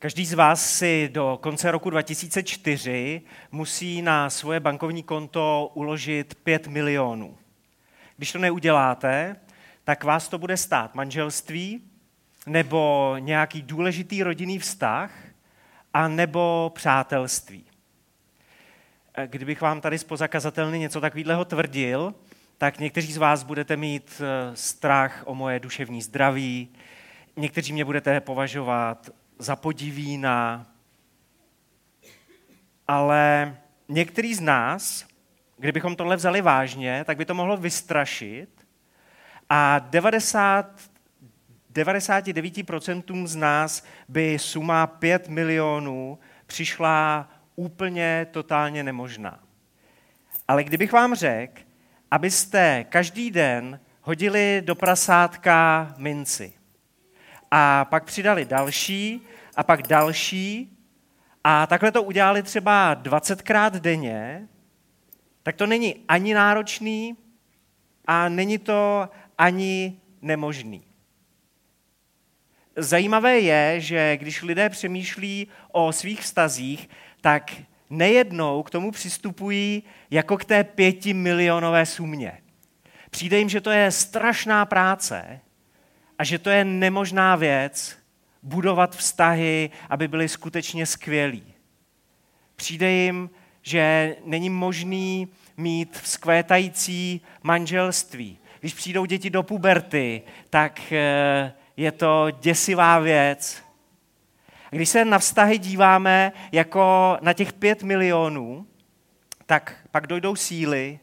Každý z vás si do konce roku 2004 musí na svoje bankovní konto uložit 5 milionů. Když to neuděláte, tak vás to bude stát manželství, nebo nějaký důležitý rodinný vztah, a nebo přátelství. Kdybych vám tady spozakazatelně něco takového tvrdil, tak někteří z vás budete mít eh, strach o moje duševní zdraví, někteří mě budete považovat za podivína, ale některý z nás, kdybychom tohle vzali vážně, tak by to mohlo vystrašit a 90, 99% z nás by suma 5 milionů přišla úplně totálně nemožná. Ale kdybych vám řekl, abyste každý den hodili do prasátka minci a pak přidali další a pak další a takhle to udělali třeba 20krát denně, tak to není ani náročný a není to ani nemožný. Zajímavé je, že když lidé přemýšlí o svých vztazích, tak nejednou k tomu přistupují jako k té pěti milionové sumě. Přijde jim, že to je strašná práce a že to je nemožná věc budovat vztahy, aby byly skutečně skvělí. Přijde jim, že není možný mít vzkvétající manželství. Když přijdou děti do puberty, tak eh, je to děsivá věc. A když se na vztahy díváme jako na těch pět milionů, tak pak dojdou síly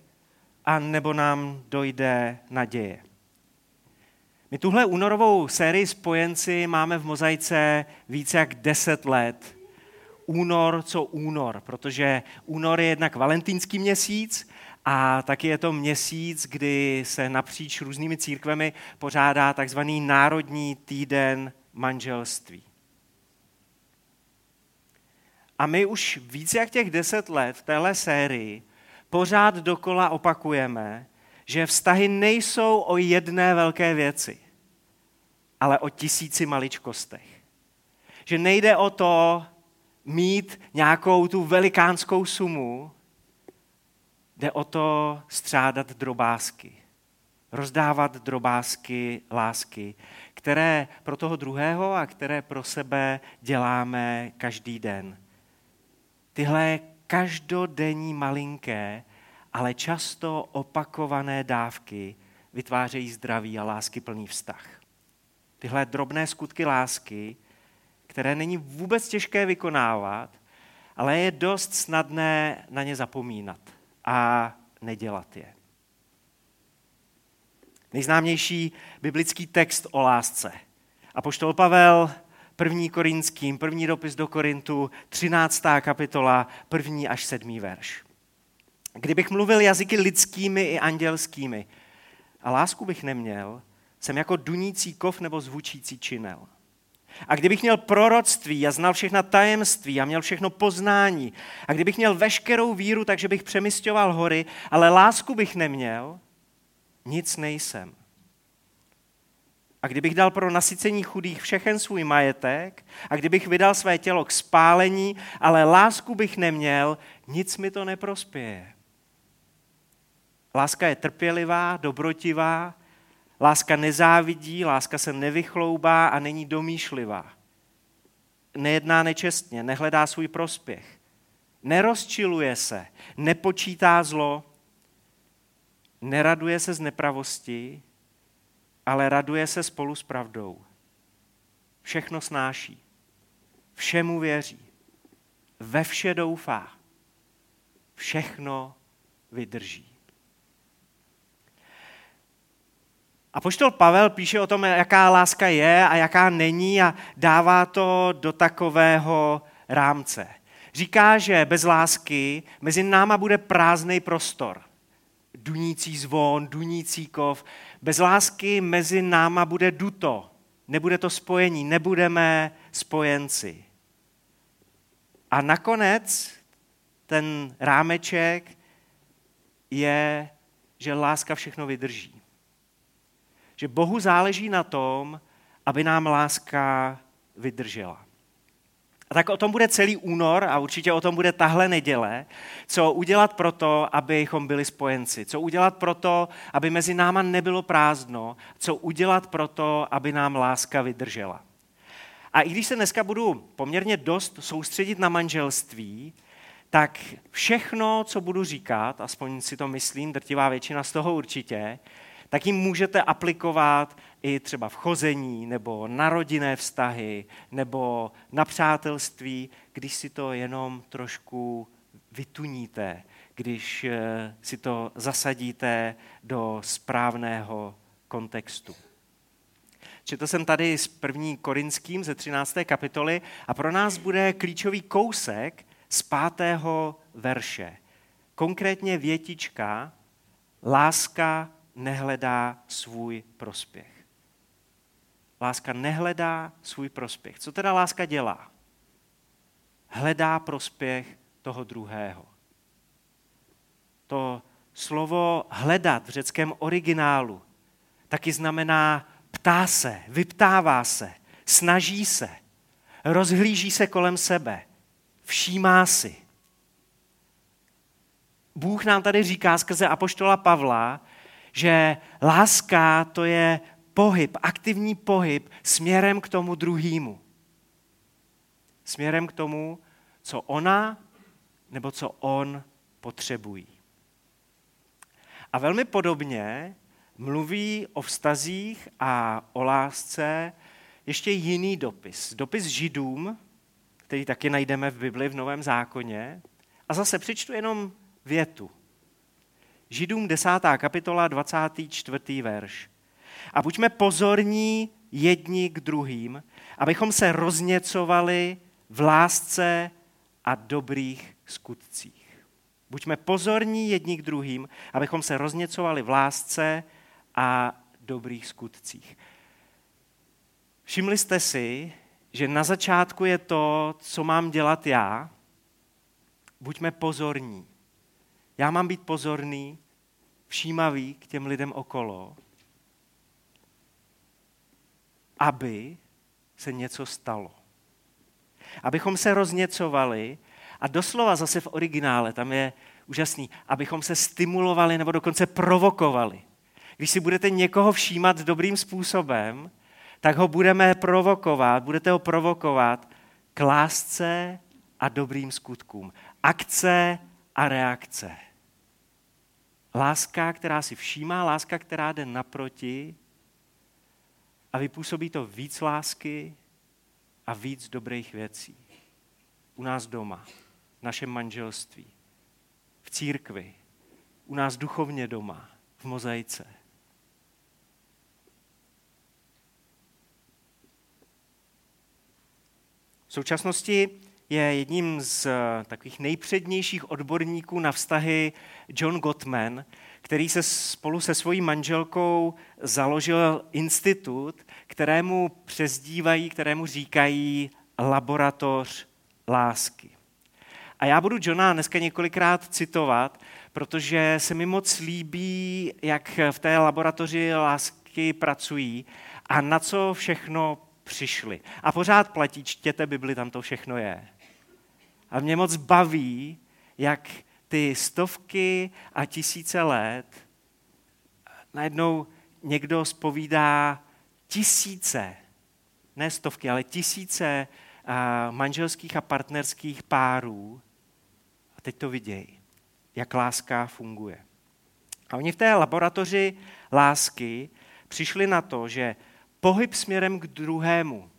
a nebo nám dojde naděje. My tuhle únorovou sérii spojenci máme v mozaice více jak 10 let. Únor co únor, protože únor je jednak valentýnský měsíc a taky je to měsíc, kdy se napříč různými církvemi pořádá takzvaný Národní týden manželství. A my už více jak těch deset let v téhle sérii pořád dokola opakujeme, že vztahy nejsou o jedné velké věci, ale o tisíci maličkostech. Že nejde o to mít nějakou tu velikánskou sumu, Jde o to střádat drobásky, rozdávat drobásky lásky, které pro toho druhého a které pro sebe děláme každý den. Tyhle každodenní malinké, ale často opakované dávky vytvářejí zdravý a lásky plný vztah. Tyhle drobné skutky lásky, které není vůbec těžké vykonávat, ale je dost snadné na ně zapomínat a nedělat je. Nejznámější biblický text o lásce. A poštol Pavel, první korinským, první dopis do Korintu, 13. kapitola, první až sedmý verš. Kdybych mluvil jazyky lidskými i andělskými a lásku bych neměl, jsem jako dunící kov nebo zvučící činel. A kdybych měl proroctví a znal všechna tajemství a měl všechno poznání, a kdybych měl veškerou víru, takže bych přemysťoval hory, ale lásku bych neměl, nic nejsem. A kdybych dal pro nasycení chudých všechen svůj majetek, a kdybych vydal své tělo k spálení, ale lásku bych neměl, nic mi to neprospěje. Láska je trpělivá, dobrotivá, Láska nezávidí, láska se nevychloubá a není domýšlivá. Nejedná nečestně, nehledá svůj prospěch. Nerozčiluje se, nepočítá zlo, neraduje se z nepravosti, ale raduje se spolu s pravdou. Všechno snáší, všemu věří, ve vše doufá, všechno vydrží. A poštol Pavel píše o tom, jaká láska je a jaká není a dává to do takového rámce. Říká, že bez lásky mezi náma bude prázdný prostor. Dunící zvon, dunící kov. Bez lásky mezi náma bude duto. Nebude to spojení, nebudeme spojenci. A nakonec ten rámeček je, že láska všechno vydrží. Že Bohu záleží na tom, aby nám láska vydržela. A tak o tom bude celý únor a určitě o tom bude tahle neděle, co udělat pro to, abychom byli spojenci, co udělat pro to, aby mezi náma nebylo prázdno, co udělat pro to, aby nám láska vydržela. A i když se dneska budu poměrně dost soustředit na manželství, tak všechno, co budu říkat, aspoň si to myslím, drtivá většina z toho určitě, tak jim můžete aplikovat i třeba v chození, nebo na rodinné vztahy, nebo na přátelství, když si to jenom trošku vytuníte, když eh, si to zasadíte do správného kontextu. Četl jsem tady s první Korinským ze 13. kapitoly a pro nás bude klíčový kousek z pátého verše. Konkrétně větička láska nehledá svůj prospěch. Láska nehledá svůj prospěch. Co teda láska dělá? Hledá prospěch toho druhého. To slovo hledat v řeckém originálu taky znamená ptá se, vyptává se, snaží se, rozhlíží se kolem sebe, všímá si. Bůh nám tady říká skrze apoštola Pavla, že láska to je pohyb, aktivní pohyb směrem k tomu druhému. Směrem k tomu, co ona nebo co on potřebují. A velmi podobně mluví o vztazích a o lásce ještě jiný dopis. Dopis židům, který taky najdeme v Bibli v Novém zákoně. A zase přečtu jenom větu. Židům 10. kapitola 24. verš. A buďme pozorní jedni k druhým, abychom se rozněcovali v lásce a dobrých skutcích. Buďme pozorní jedni k druhým, abychom se rozněcovali v lásce a dobrých skutcích. Všimli jste si, že na začátku je to, co mám dělat já. Buďme pozorní. Já mám být pozorný, všímavý k těm lidem okolo, aby se něco stalo. Abychom se rozněcovali a doslova zase v originále, tam je úžasný, abychom se stimulovali nebo dokonce provokovali. Když si budete někoho všímat dobrým způsobem, tak ho budeme provokovat, budete ho provokovat k lásce a dobrým skutkům. Akce a reakce. Láska, která si všímá, láska, která jde naproti a vypůsobí to víc lásky a víc dobrých věcí. U nás doma, v našem manželství, v církvi, u nás duchovně doma, v mozaice. V současnosti je jedním z takových nejpřednějších odborníků na vztahy John Gottman, který se spolu se svojí manželkou založil institut, kterému přezdívají, kterému říkají laboratoř lásky. A já budu Johna dneska několikrát citovat, protože se mi moc líbí, jak v té laboratoři lásky pracují a na co všechno přišli. A pořád platí, čtěte Bibli, tam to všechno je. A mě moc baví, jak ty stovky a tisíce let najednou někdo spovídá tisíce, ne stovky, ale tisíce manželských a partnerských párů a teď to vidějí, jak láska funguje. A oni v té laboratoři lásky přišli na to, že pohyb směrem k druhému,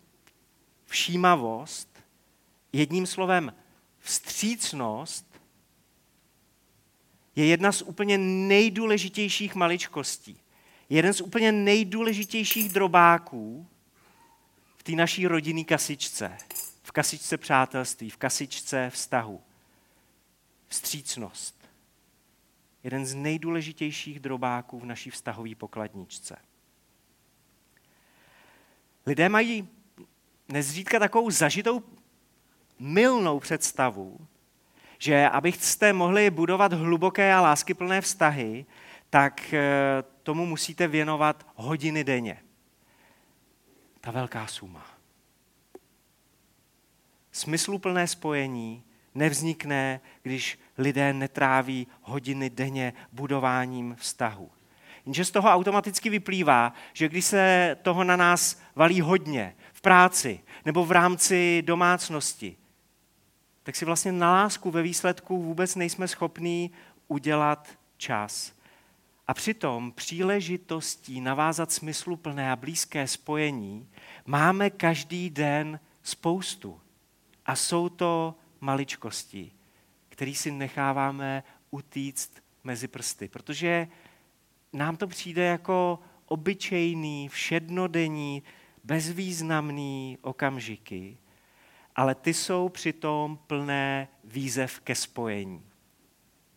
všímavost, jedním slovem vstřícnost, je jedna z úplně nejdůležitějších maličkostí. Jeden z úplně nejdůležitějších drobáků v té naší rodinné kasičce. V kasičce přátelství, v kasičce vztahu. Vstřícnost. Jeden z nejdůležitějších drobáků v naší vztahové pokladničce. Lidé mají nezřídka takovou zažitou milnou představu, že abyste mohli budovat hluboké a láskyplné vztahy, tak eh, tomu musíte věnovat hodiny denně. Ta velká suma. smysluplné spojení nevznikne, když lidé netráví hodiny denně budováním vztahu. Jenže z toho automaticky vyplývá, že když se toho na nás valí hodně v práci nebo v rámci domácnosti, tak si vlastně na lásku ve výsledku vůbec nejsme schopní udělat čas. A přitom příležitostí navázat smysluplné a blízké spojení máme každý den spoustu. A jsou to maličkosti, které si necháváme utíct mezi prsty, protože nám to přijde jako obyčejný, všednodenní, bezvýznamný okamžiky, ale ty jsou přitom plné výzev ke spojení.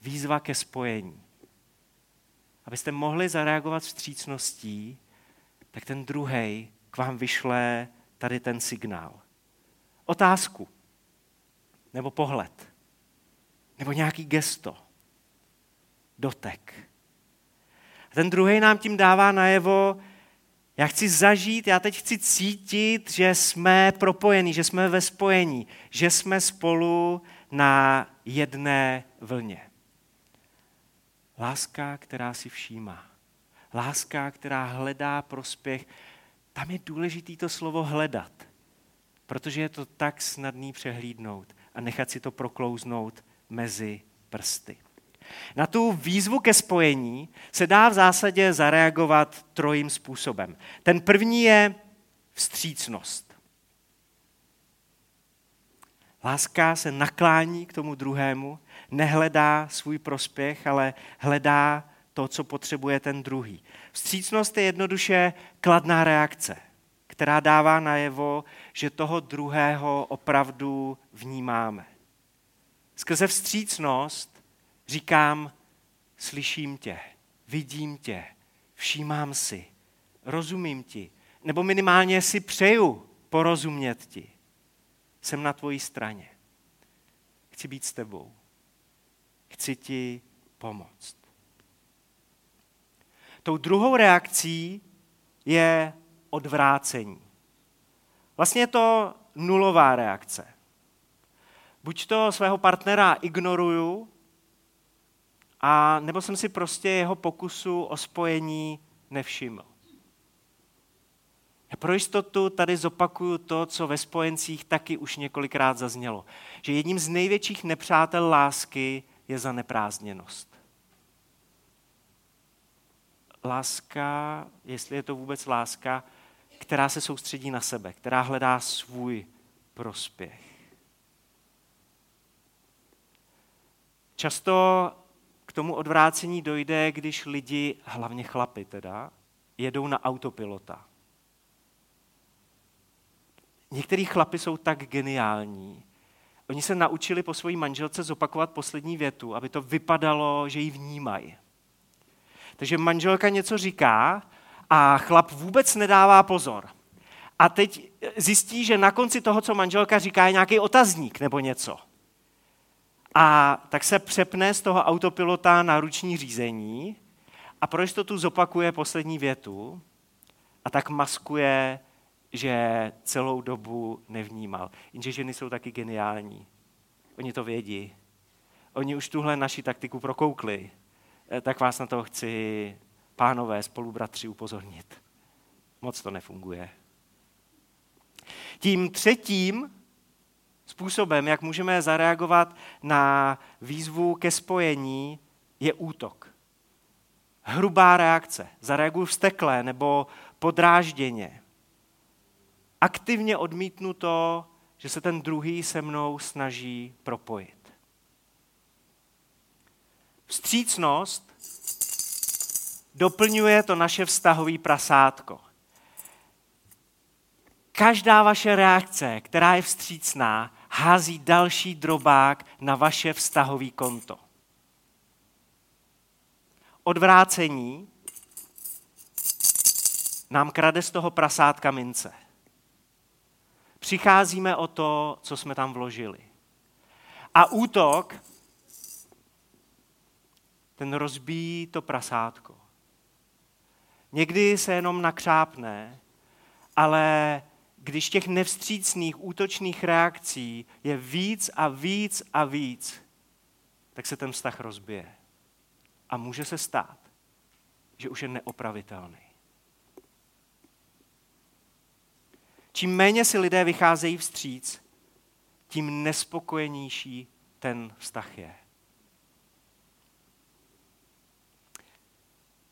Výzva ke spojení. Abyste mohli zareagovat vstřícností, tak ten druhý k vám vyšle tady ten signál. Otázku, nebo pohled, nebo nějaký gesto, dotek. A ten druhý nám tím dává najevo, já chci zažít, já teď chci cítit, že jsme propojení, že jsme ve spojení, že jsme spolu na jedné vlně. Láska, která si všímá. Láska, která hledá prospěch. Tam je důležité to slovo hledat, protože je to tak snadný přehlídnout a nechat si to proklouznout mezi prsty. Na tu výzvu ke spojení se dá v zásadě zareagovat trojím způsobem. Ten první je vstřícnost. Láska se naklání k tomu druhému, nehledá svůj prospěch, ale hledá to, co potřebuje ten druhý. Vstřícnost je jednoduše kladná reakce, která dává najevo, že toho druhého opravdu vnímáme. Skrze vstřícnost říkám, slyším tě, vidím tě, všímám si, rozumím ti, nebo minimálně si přeju porozumět ti. Jsem na tvojí straně. Chci být s tebou. Chci ti pomoct. Tou druhou reakcí je odvrácení. Vlastně je to nulová reakce. Buď to svého partnera ignoruju, a nebo jsem si prostě jeho pokusu o spojení nevšiml. Já pro jistotu tady zopakuju to, co ve spojencích taky už několikrát zaznělo. Že jedním z největších nepřátel lásky je zaneprázdněnost. Láska, jestli je to vůbec láska, která se soustředí na sebe, která hledá svůj prospěch. Často k tomu odvrácení dojde, když lidi, hlavně chlapy teda, jedou na autopilota. Některý chlapy jsou tak geniální. Oni se naučili po své manželce zopakovat poslední větu, aby to vypadalo, že ji vnímají. Takže manželka něco říká a chlap vůbec nedává pozor. A teď zjistí, že na konci toho, co manželka říká, je nějaký otazník nebo něco. A tak se přepne z toho autopilota na ruční řízení a pro jistotu zopakuje poslední větu a tak maskuje, že celou dobu nevnímal. Jenže ženy jsou taky geniální. Oni to vědí. Oni už tuhle naši taktiku prokoukli. Eh, tak vás na to chci, pánové, spolubratři, upozornit. Moc to nefunguje. Tím třetím způsobem, jak můžeme zareagovat na výzvu ke spojení, je útok. Hrubá reakce. Zareaguju vztekle nebo podrážděně. Aktivně odmítnu to, že se ten druhý se mnou snaží propojit. Vstřícnost doplňuje to naše vztahový prasátko. Každá vaše reakce, která je vstřícná, hází další drobák na vaše vztahový konto. Odvrácení nám krade z toho prasátka mince. Přicházíme o to, co jsme tam vložili. A útok, ten rozbíjí to prasátko. Někdy se jenom nakřápne, ale když těch nevstřícných, útočných reakcí je víc a víc a víc, tak se ten vztah rozbije. A může se stát, že už je neopravitelný. Čím méně si lidé vycházejí vstříc, tím nespokojenější ten vztah je.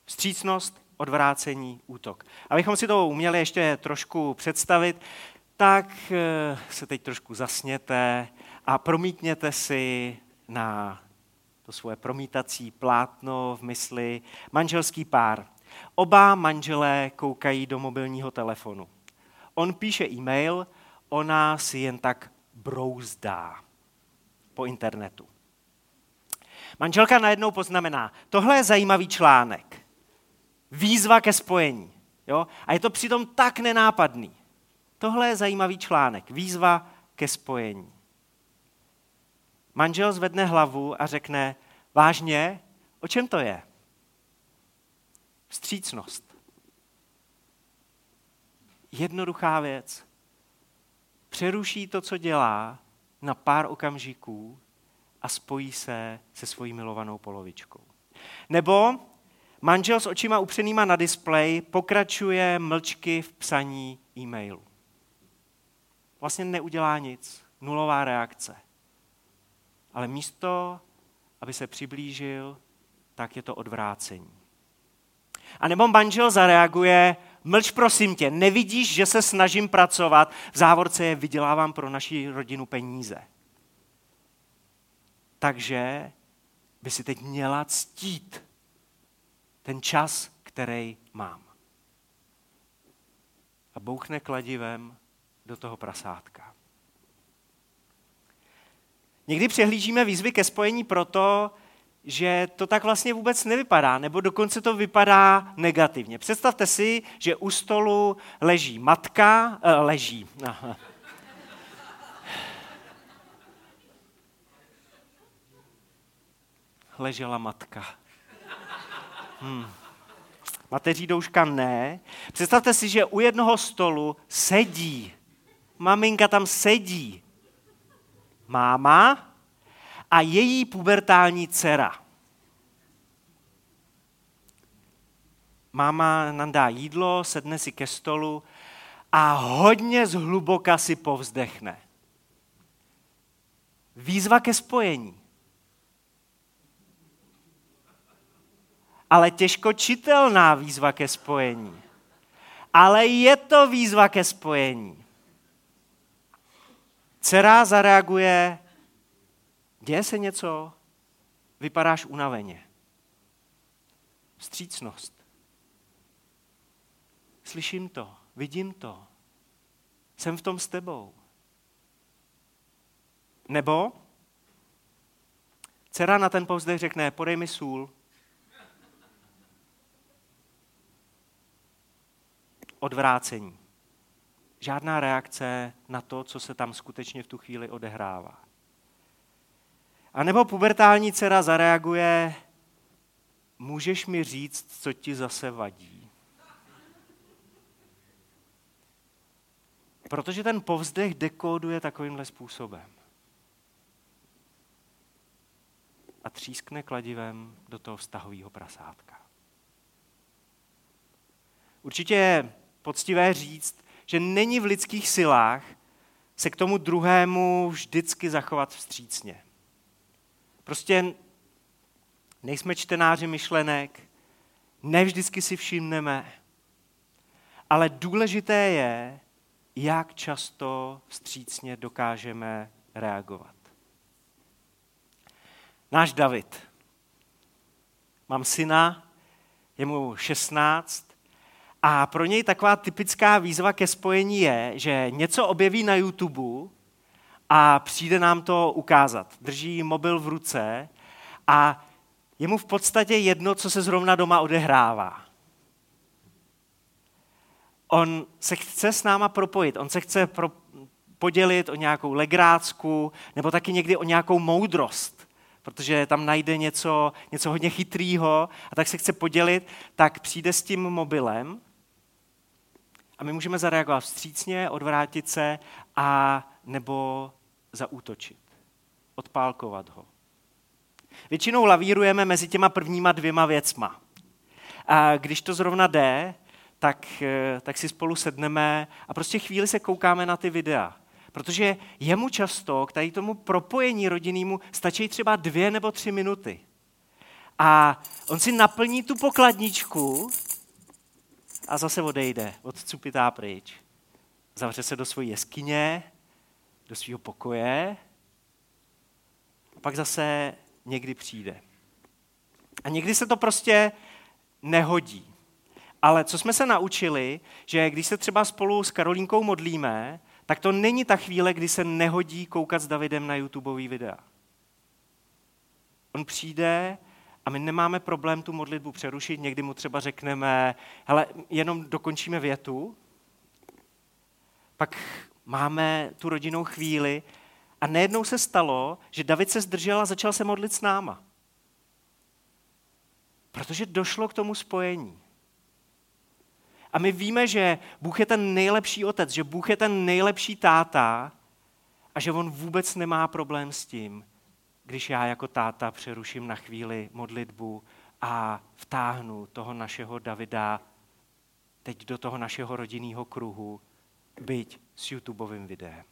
Vstřícnost, odvrácení, útok. Abychom si to uměli ještě trošku představit, tak eh, se teď trošku zasněte a promítněte si na to svoje promítací plátno v mysli manželský pár. Oba manželé koukají do mobilního telefonu. On píše e-mail, ona si jen tak brouzdá po internetu. Manželka najednou poznamená, tohle je zajímavý článek. Výzva ke spojení. Jo? A je to přitom tak nenápadný. Tohle je zajímavý článek. Výzva ke spojení. Manžel zvedne hlavu a řekne, vážně, o čem to je? Vstřícnost. Jednoduchá věc. Přeruší to, co dělá, na pár okamžiků a spojí se se svojí milovanou polovičkou. Nebo manžel s očima upřenýma na displej pokračuje mlčky v psaní e-mailu. Vlastně neudělá nic, nulová reakce. Ale místo, aby se přiblížil, tak je to odvrácení. A nebo manžel zareaguje, mlč prosím tě, nevidíš, že se snažím pracovat, v závorce je vydělávám pro naši rodinu peníze. Takže by si teď měla ctít ten čas, který mám. A bouchne kladivem do toho prasátka. Někdy přehlížíme výzvy ke spojení proto, že to tak vlastně vůbec nevypadá, nebo dokonce to vypadá negativně. Představte si, že u stolu leží matka, uh, leží. Aha. Ležela matka. Hmm. Mateří douška ne. Představte si, že u jednoho stolu sedí. Maminka tam sedí. Máma a její pubertální dcera. Máma nám dá jídlo, sedne si ke stolu a hodně zhluboka si povzdechne. Výzva ke spojení. Ale těžko čitelná výzva ke spojení. Ale je to výzva ke spojení. Dcera zareaguje Děje se něco? Vypadáš unaveně. Vstřícnost. Slyším to, vidím to. Jsem v tom s tebou. Nebo dcera na ten povzdech řekne, podej mi sůl. Odvrácení. Žádná reakce na to, co se tam skutečně v tu chvíli odehrává. A nebo pubertální dcera zareaguje, můžeš mi říct, co ti zase vadí? Protože ten povzdech dekóduje takovýmhle způsobem. A třískne kladivem do toho vztahového prasátka. Určitě poctivé říct, že není v lidských silách se k tomu druhému vždycky zachovat vstřícně. Prostě nejsme čtenáři myšlenek, ne vždycky si všimneme, ale důležité je, jak často vstřícně dokážeme reagovat. Náš David. Mám syna, je mu 16 a pro něj taková typická výzva ke spojení je, že něco objeví na YouTube a přijde nám to ukázat. Drží mobil v ruce a je mu v podstatě jedno, co se zrovna doma odehrává. On se chce s náma propojit, on se chce pro, podělit o nějakou legrácku nebo taky někdy o nějakou moudrost, protože tam najde něco, něco hodně chytrýho a tak se chce podělit, tak přijde s tím mobilem A my můžeme zareagovat vstřícně, odvrátit se a nebo zaútočit. Odpálkovat ho. Většinou lavírujeme mezi těma prvníma dvěma věcma. A když to zrovna jde, tak, eh, tak si spolu sedneme a prostě chvíli se koukáme na ty videa. Protože jemu často, k tady tomu propojení rodinnému, stačí třeba dvě nebo tři minuty. A on si naplní tu pokladničku a zase odejde, odcupitá pryč. Zavře se do své jeskyně, do svého pokoje a pak zase někdy přijde. A někdy se to prostě nehodí. Ale co jsme se naučili, že když se třeba spolu s Karolínkou modlíme, tak to není ta chvíle, kdy se nehodí koukat s Davidem na YouTubeový videa. On přijde a my nemáme problém tu modlitbu přerušit, někdy mu třeba řekneme, hele, jenom dokončíme větu, pak máme tu rodinnou chvíli a nejednou se stalo, že David se zdržel a začal se modlit s náma. Protože došlo k tomu spojení. A my víme, že Bůh je ten nejlepší otec, že Bůh je ten nejlepší táta a že on vůbec nemá problém s tím, když já jako táta přeruším na chvíli modlitbu a vtáhnu toho našeho Davida teď do toho našeho rodinného kruhu, byť s YouTubeovým videem.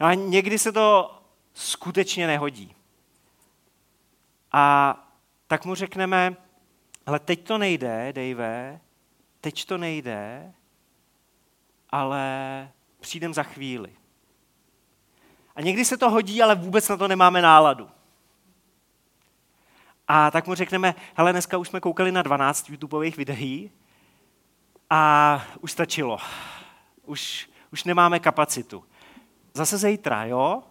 No a někdy se to skutečně nehodí. A tak mu řekneme, ale teď to nejde, Dave, teď to nejde, ale přijdem za chvíli. A někdy se to hodí, ale vůbec na to nemáme náladu. A tak mu řekneme, hele, dneska už jsme koukali na 12 YouTubeových videí a už stačilo. Už, už nemáme kapacitu. Zase zítra, jo?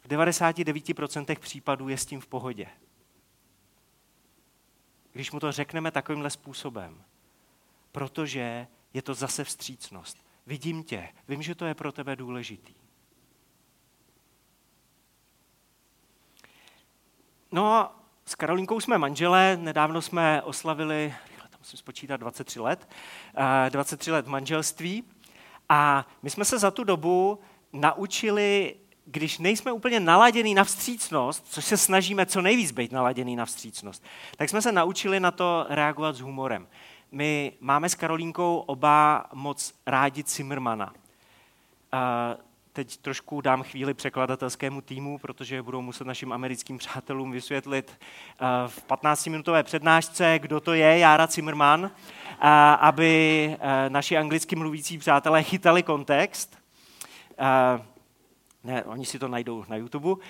V 99% případů je s tím v pohodě. Když mu to řekneme takovýmhle způsobem. Protože je to zase vstřícnost. Vidím tě, vím, že to je pro tebe důležitý. No a s Karolínkou jsme manželé, nedávno jsme oslavili, tam musím spočítat, 23 let, 23 let manželství a my jsme se za tu dobu naučili, když nejsme úplně naladěný na vstřícnost, což se snažíme co nejvíc být naladěný na vstřícnost, tak jsme se naučili na to reagovat s humorem. My máme s Karolínkou oba moc rádi Zimmermana. Teď trošku dám chvíli překladatelskému týmu, protože budou muset našim americkým přátelům vysvětlit v 15-minutové přednášce, kdo to je Jára Zimmerman, aby naši anglicky mluvící přátelé chytali kontext. Ne, oni si to najdou na YouTube.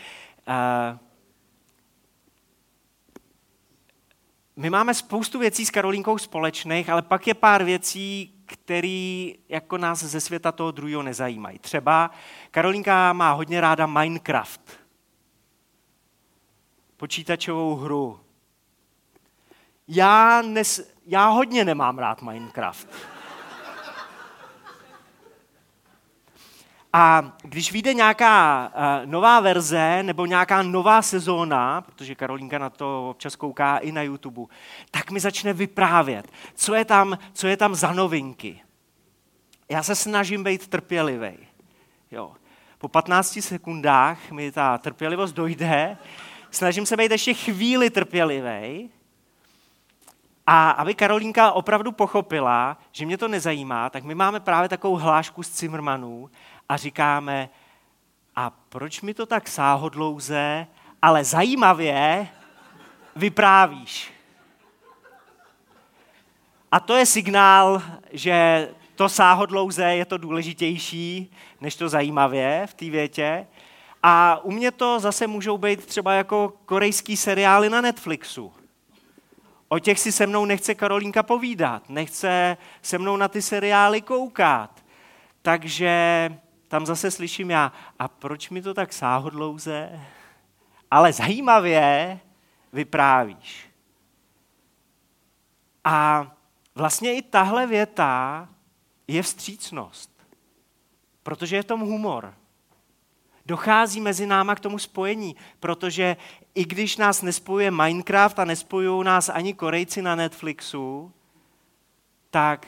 My máme spoustu věcí s Karolínkou společných, ale pak je pár věcí, které jako nás ze světa toho druhého nezajímají. Třeba Karolínka má hodně ráda Minecraft. Počítačovou hru. Já, nes, já hodně nemám rád Minecraft. A když vyjde nějaká uh, nová verze nebo nějaká nová sezóna, protože Karolínka na to občas kouká i na YouTube, tak mi začne vyprávět, co je tam, co je tam za novinky. Já se snažím být trpělivý. Jo. Po 15 sekundách mi ta trpělivost dojde, snažím se být ještě chvíli trpělivý, a aby Karolínka opravdu pochopila, že mě to nezajímá, tak my máme právě takovou hlášku z Cimrmanů a říkáme, a proč mi to tak sáhodlouze, ale zajímavě vyprávíš? A to je signál, že to sáhodlouze je to důležitější, než to zajímavě v té větě. A u mě to zase můžou být třeba jako korejský seriály na Netflixu. O těch si se mnou nechce Karolínka povídat, nechce se mnou na ty seriály koukat. Takže tam zase slyším já, a proč mi to tak sáhodlouze, ale zajímavě vyprávíš. A vlastně i tahle věta je vstřícnost, protože je tom humor. Dochází mezi náma k tomu spojení, protože i když nás nespojuje Minecraft a nespojují nás ani Korejci na Netflixu, tak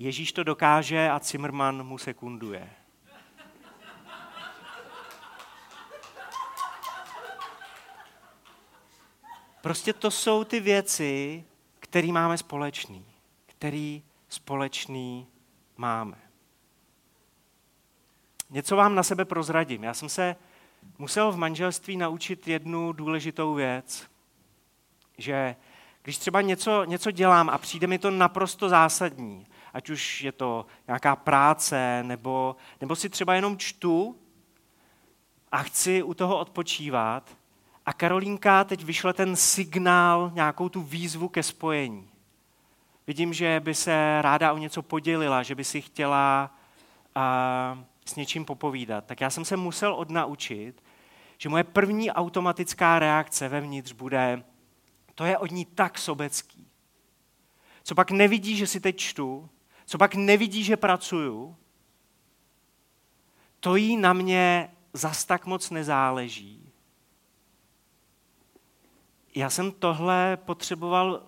Ježíš to dokáže a Zimmerman mu sekunduje. Prostě to jsou ty věci, které máme společný, který společný máme. Něco vám na sebe prozradím. Já jsem se musel v manželství naučit jednu důležitou věc, že když třeba něco, něco dělám a přijde mi to naprosto zásadní, ať už je to nějaká práce, nebo, nebo si třeba jenom čtu a chci u toho odpočívat, a Karolínka teď vyšle ten signál, nějakou tu výzvu ke spojení. Vidím, že by se ráda o něco podělila, že by si chtěla a, s něčím popovídat. Tak já jsem se musel odnaučit, že moje první automatická reakce vevnitř bude, to je od ní tak sobecký. Co pak nevidí, že si teď čtu, co pak nevidí, že pracuju, to jí na mě zas tak moc nezáleží. Já jsem tohle potřeboval,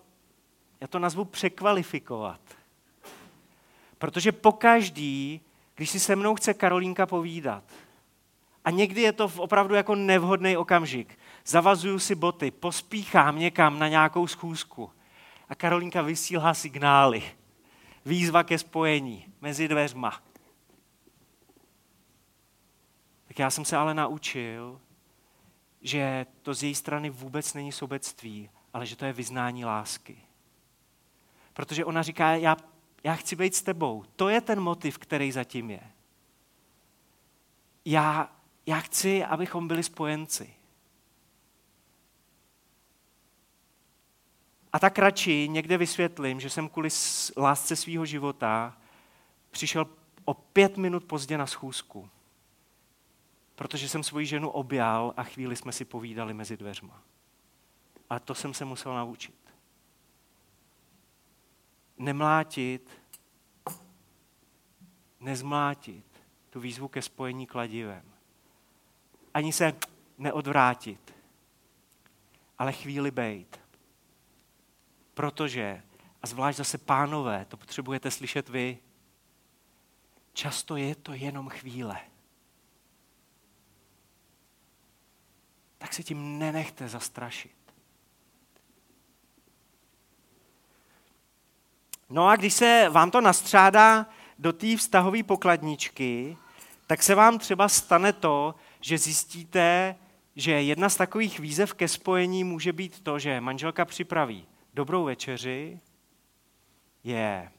já to nazvu překvalifikovat. Protože pokaždý, když si se mnou chce Karolínka povídat, a někdy je to opravdu jako nevhodný okamžik, zavazuju si boty, pospíchám někam na nějakou schůzku a Karolínka vysílá signály. Výzva ke spojení mezi dveřma. Tak já jsem se ale naučil, že to z její strany vůbec není sobectví, ale že to je vyznání lásky. Protože ona říká, já, já chci být s tebou. To je ten motiv, který zatím je. Já, já chci, abychom byli spojenci. A tak radši někde vysvětlím, že jsem kvůli lásce svého života přišel o pět minut pozdě na schůzku, protože jsem svoji ženu objal a chvíli jsme si povídali mezi dveřma. A to jsem se musel naučit. Nemlátit, nezmlátit tu výzvu ke spojení kladivem. Ani se neodvrátit, ale chvíli bejt. Protože, a zvlášť zase pánové, to potřebujete slyšet vy, často je to jenom chvíle. Tak se tím nenechte zastrašit. No a když se vám to nastřádá do té vztahové pokladničky, tak se vám třeba stane to, že zjistíte, že jedna z takových výzev ke spojení může být to, že manželka připraví dobrou večeři, je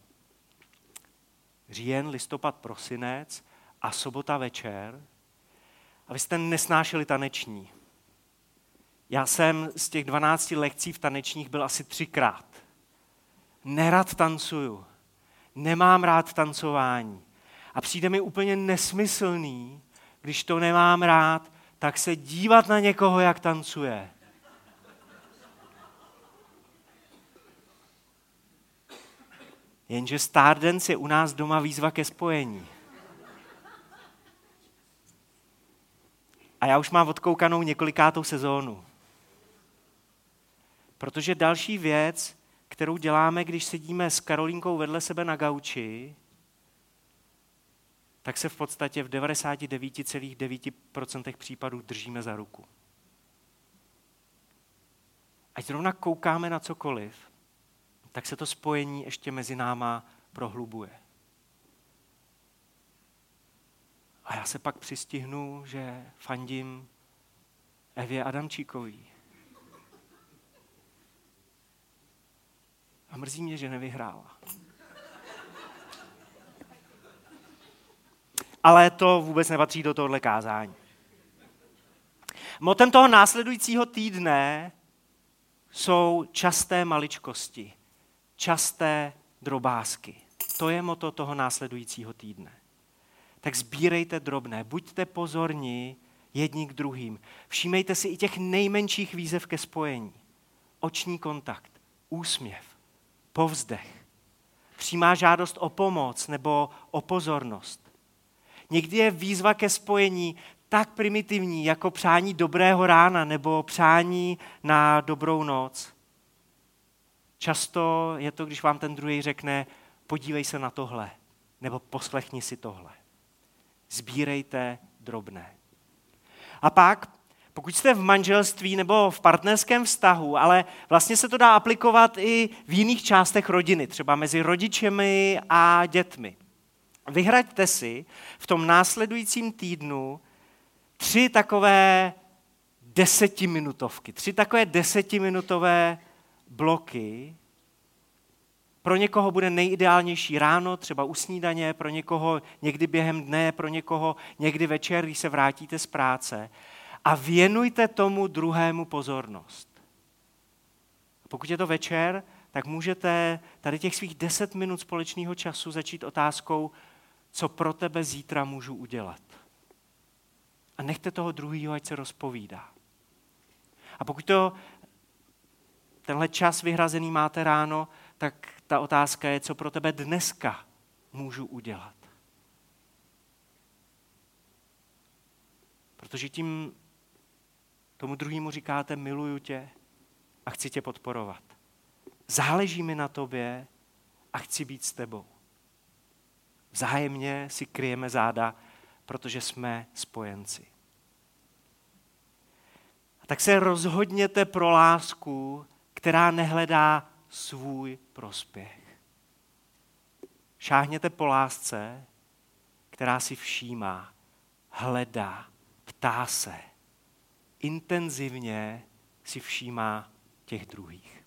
říjen, listopad, prosinec a sobota večer a vy jste nesnášeli taneční. Já jsem z těch 12 lekcí v tanečních byl asi třikrát. Nerad tancuju. Nemám rád tancování. A přijde mi úplně nesmyslný, když to nemám rád, tak se dívat na někoho, jak tancuje. Jenže Stardance je u nás doma výzva ke spojení. A já už mám odkoukanou několikátou sezónu. Protože další věc, kterou děláme, když sedíme s Karolínkou vedle sebe na gauči, tak se v podstatě v 99,9% případů držíme za ruku. Ať zrovna koukáme na cokoliv, tak se to spojení ještě mezi náma prohlubuje. A já se pak přistihnu, že fandím Evě Adamčíkový. A mrzí mě, že nevyhrála. Ale to vůbec nepatří do tohohle kázání. Motem toho následujícího týdne jsou časté maličkosti časté drobásky. To je moto toho následujícího týdne. Tak sbírejte drobné, buďte pozorní jedni k druhým. Všímejte si i těch nejmenších výzev ke spojení. Oční kontakt, úsměv, povzdech, přímá žádost o pomoc nebo o pozornost. Někdy je výzva ke spojení tak primitivní, jako přání dobrého rána nebo přání na dobrou noc. Často je to, když vám ten druhý řekne, podívej se na tohle, nebo poslechni si tohle. Sbírejte drobné. A pak, pokud jste v manželství nebo v partnerském vztahu, ale vlastně se to dá aplikovat i v jiných částech rodiny, třeba mezi rodičemi a dětmi. Vyhraďte si v tom následujícím týdnu tři takové desetiminutovky, tři takové desetiminutové bloky. Pro někoho bude nejideálnější ráno, třeba u snídaně, pro někoho někdy během dne, pro někoho někdy večer, když se vrátíte z práce. A věnujte tomu druhému pozornost. Pokud je to večer, tak můžete tady těch svých deset minut společného času začít otázkou, co pro tebe zítra můžu udělat. A nechte toho druhého, ať se rozpovídá. A pokud to tenhle čas vyhrazený máte ráno, tak ta otázka je, co pro tebe dneska můžu udělat. Protože tím tomu druhému říkáte, miluju tě a chci tě podporovat. Záleží mi na tobě a chci být s tebou. Vzájemně si kryjeme záda, protože jsme spojenci. A tak se rozhodněte pro lásku, která nehledá svůj prospěch. Šáhněte po lásce, která si všímá, hledá, ptá se, intenzivně si všímá těch druhých.